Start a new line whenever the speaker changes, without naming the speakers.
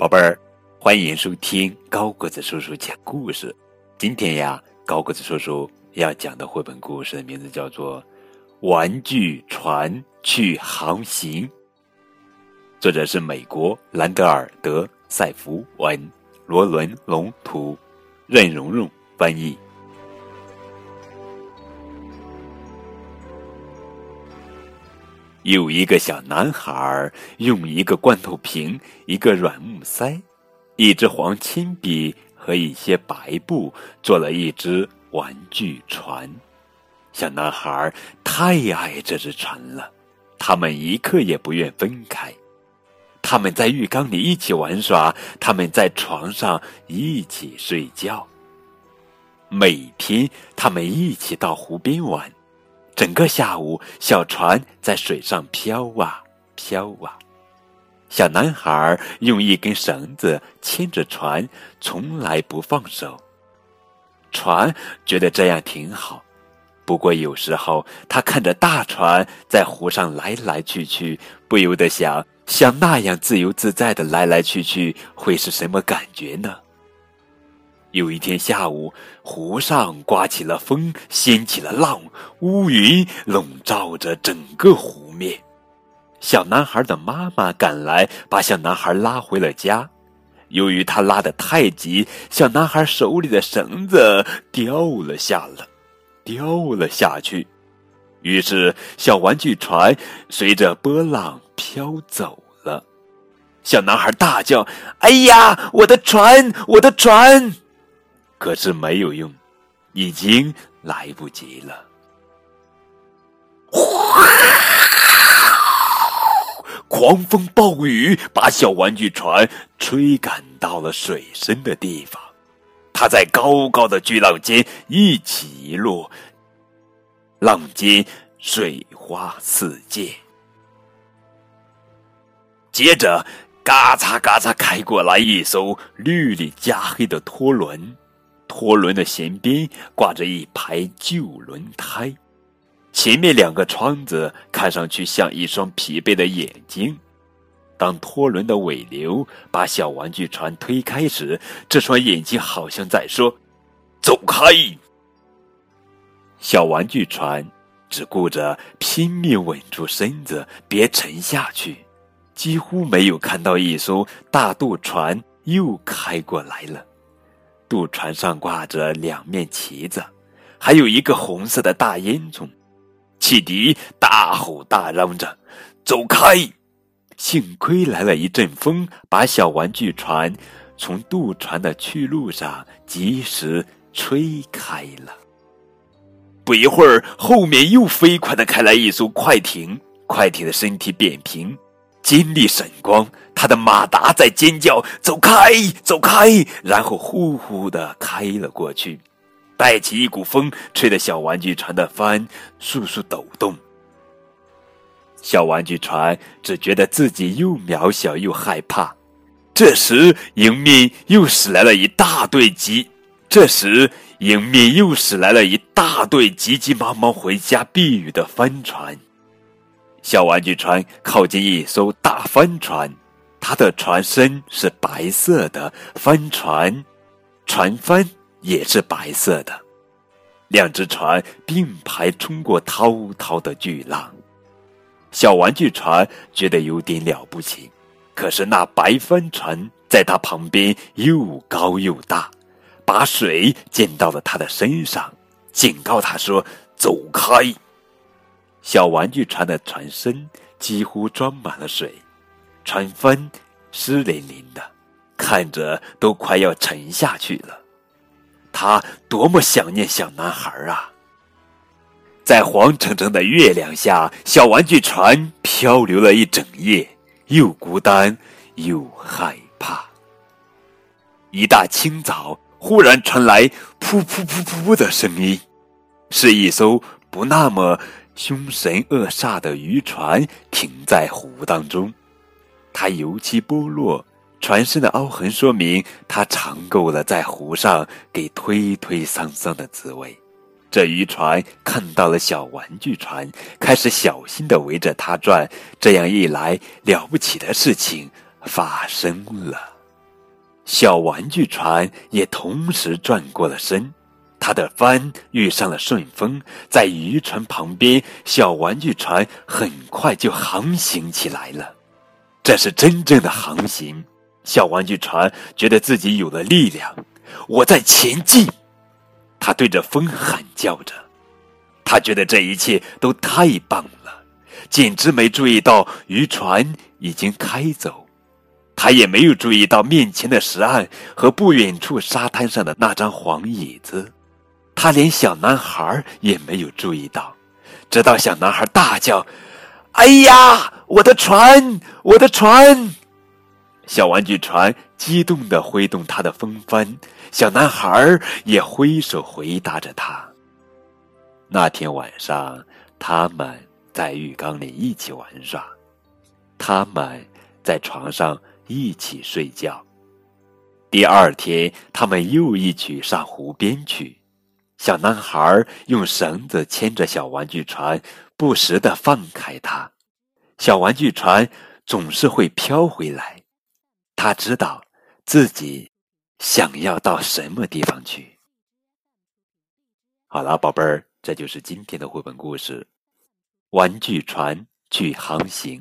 宝贝儿，欢迎收听高个子叔叔讲故事。今天呀，高个子叔叔要讲的绘本故事的名字叫做《玩具船去航行》，作者是美国兰德尔德塞弗文，罗伦龙图，任蓉蓉翻译。有一个小男孩用一个罐头瓶、一个软木塞、一支黄铅笔和一些白布做了一只玩具船。小男孩太爱这只船了，他们一刻也不愿分开。他们在浴缸里一起玩耍，他们在床上一起睡觉。每天，他们一起到湖边玩。整个下午，小船在水上飘啊飘啊。小男孩用一根绳子牵着船，从来不放手。船觉得这样挺好，不过有时候他看着大船在湖上来来去去，不由得想：像那样自由自在的来来去去，会是什么感觉呢？有一天下午，湖上刮起了风，掀起了浪，乌云笼罩着整个湖面。小男孩的妈妈赶来，把小男孩拉回了家。由于他拉得太急，小男孩手里的绳子掉了下来，掉了下去。于是，小玩具船随着波浪飘走了。小男孩大叫：“哎呀，我的船，我的船！”可是没有用，已经来不及了。狂风暴雨把小玩具船吹赶到了水深的地方，它在高高的巨浪间一起一落，浪尖水花四溅。接着，嘎嚓嘎嚓开过来一艘绿里加黑的拖轮。拖轮的舷边挂着一排旧轮胎，前面两个窗子看上去像一双疲惫的眼睛。当拖轮的尾流把小玩具船推开时，这双眼睛好像在说：“走开！”小玩具船只顾着拼命稳住身子，别沉下去，几乎没有看到一艘大渡船又开过来了。渡船上挂着两面旗子，还有一个红色的大烟囱。汽笛大吼大嚷着：“走开！”幸亏来了一阵风，把小玩具船从渡船的去路上及时吹开了。不一会儿，后面又飞快的开来一艘快艇，快艇的身体扁平。金力闪光，他的马达在尖叫：“走开，走开！”然后呼呼的开了过去，带起一股风，吹得小玩具船的帆簌簌抖动。小玩具船只觉得自己又渺小又害怕。这时，迎面又驶来了一大队急，这时迎面又驶来了一大队急急忙忙回家避雨的帆船。小玩具船靠近一艘大帆船，它的船身是白色的，帆船船帆也是白色的。两只船并排冲过滔滔的巨浪，小玩具船觉得有点了不起。可是那白帆船在它旁边又高又大，把水溅到了它的身上，警告它说：“走开。”小玩具船的船身几乎装满了水，船帆湿淋淋的，看着都快要沉下去了。他多么想念小男孩啊！在黄澄澄的月亮下，小玩具船漂流了一整夜，又孤单又害怕。一大清早，忽然传来“噗噗噗噗”的声音，是一艘不那么……凶神恶煞的渔船停在湖当中，它油漆剥落，船身的凹痕说明它尝够了在湖上给推推搡搡的滋味。这渔船看到了小玩具船，开始小心的围着它转。这样一来，了不起的事情发生了。小玩具船也同时转过了身。他的帆遇上了顺风，在渔船旁边，小玩具船很快就航行起来了。这是真正的航行。小玩具船觉得自己有了力量，我在前进。他对着风喊叫着，他觉得这一切都太棒了，简直没注意到渔船已经开走。他也没有注意到面前的石岸和不远处沙滩上的那张黄椅子。他连小男孩也没有注意到，直到小男孩大叫：“哎呀，我的船，我的船！”小玩具船激动地挥动它的风帆，小男孩也挥手回答着他。那天晚上，他们在浴缸里一起玩耍，他们在床上一起睡觉。第二天，他们又一起上湖边去。小男孩用绳子牵着小玩具船，不时的放开它。小玩具船总是会飘回来。他知道自己想要到什么地方去。好了，宝贝儿，这就是今天的绘本故事《玩具船去航行》。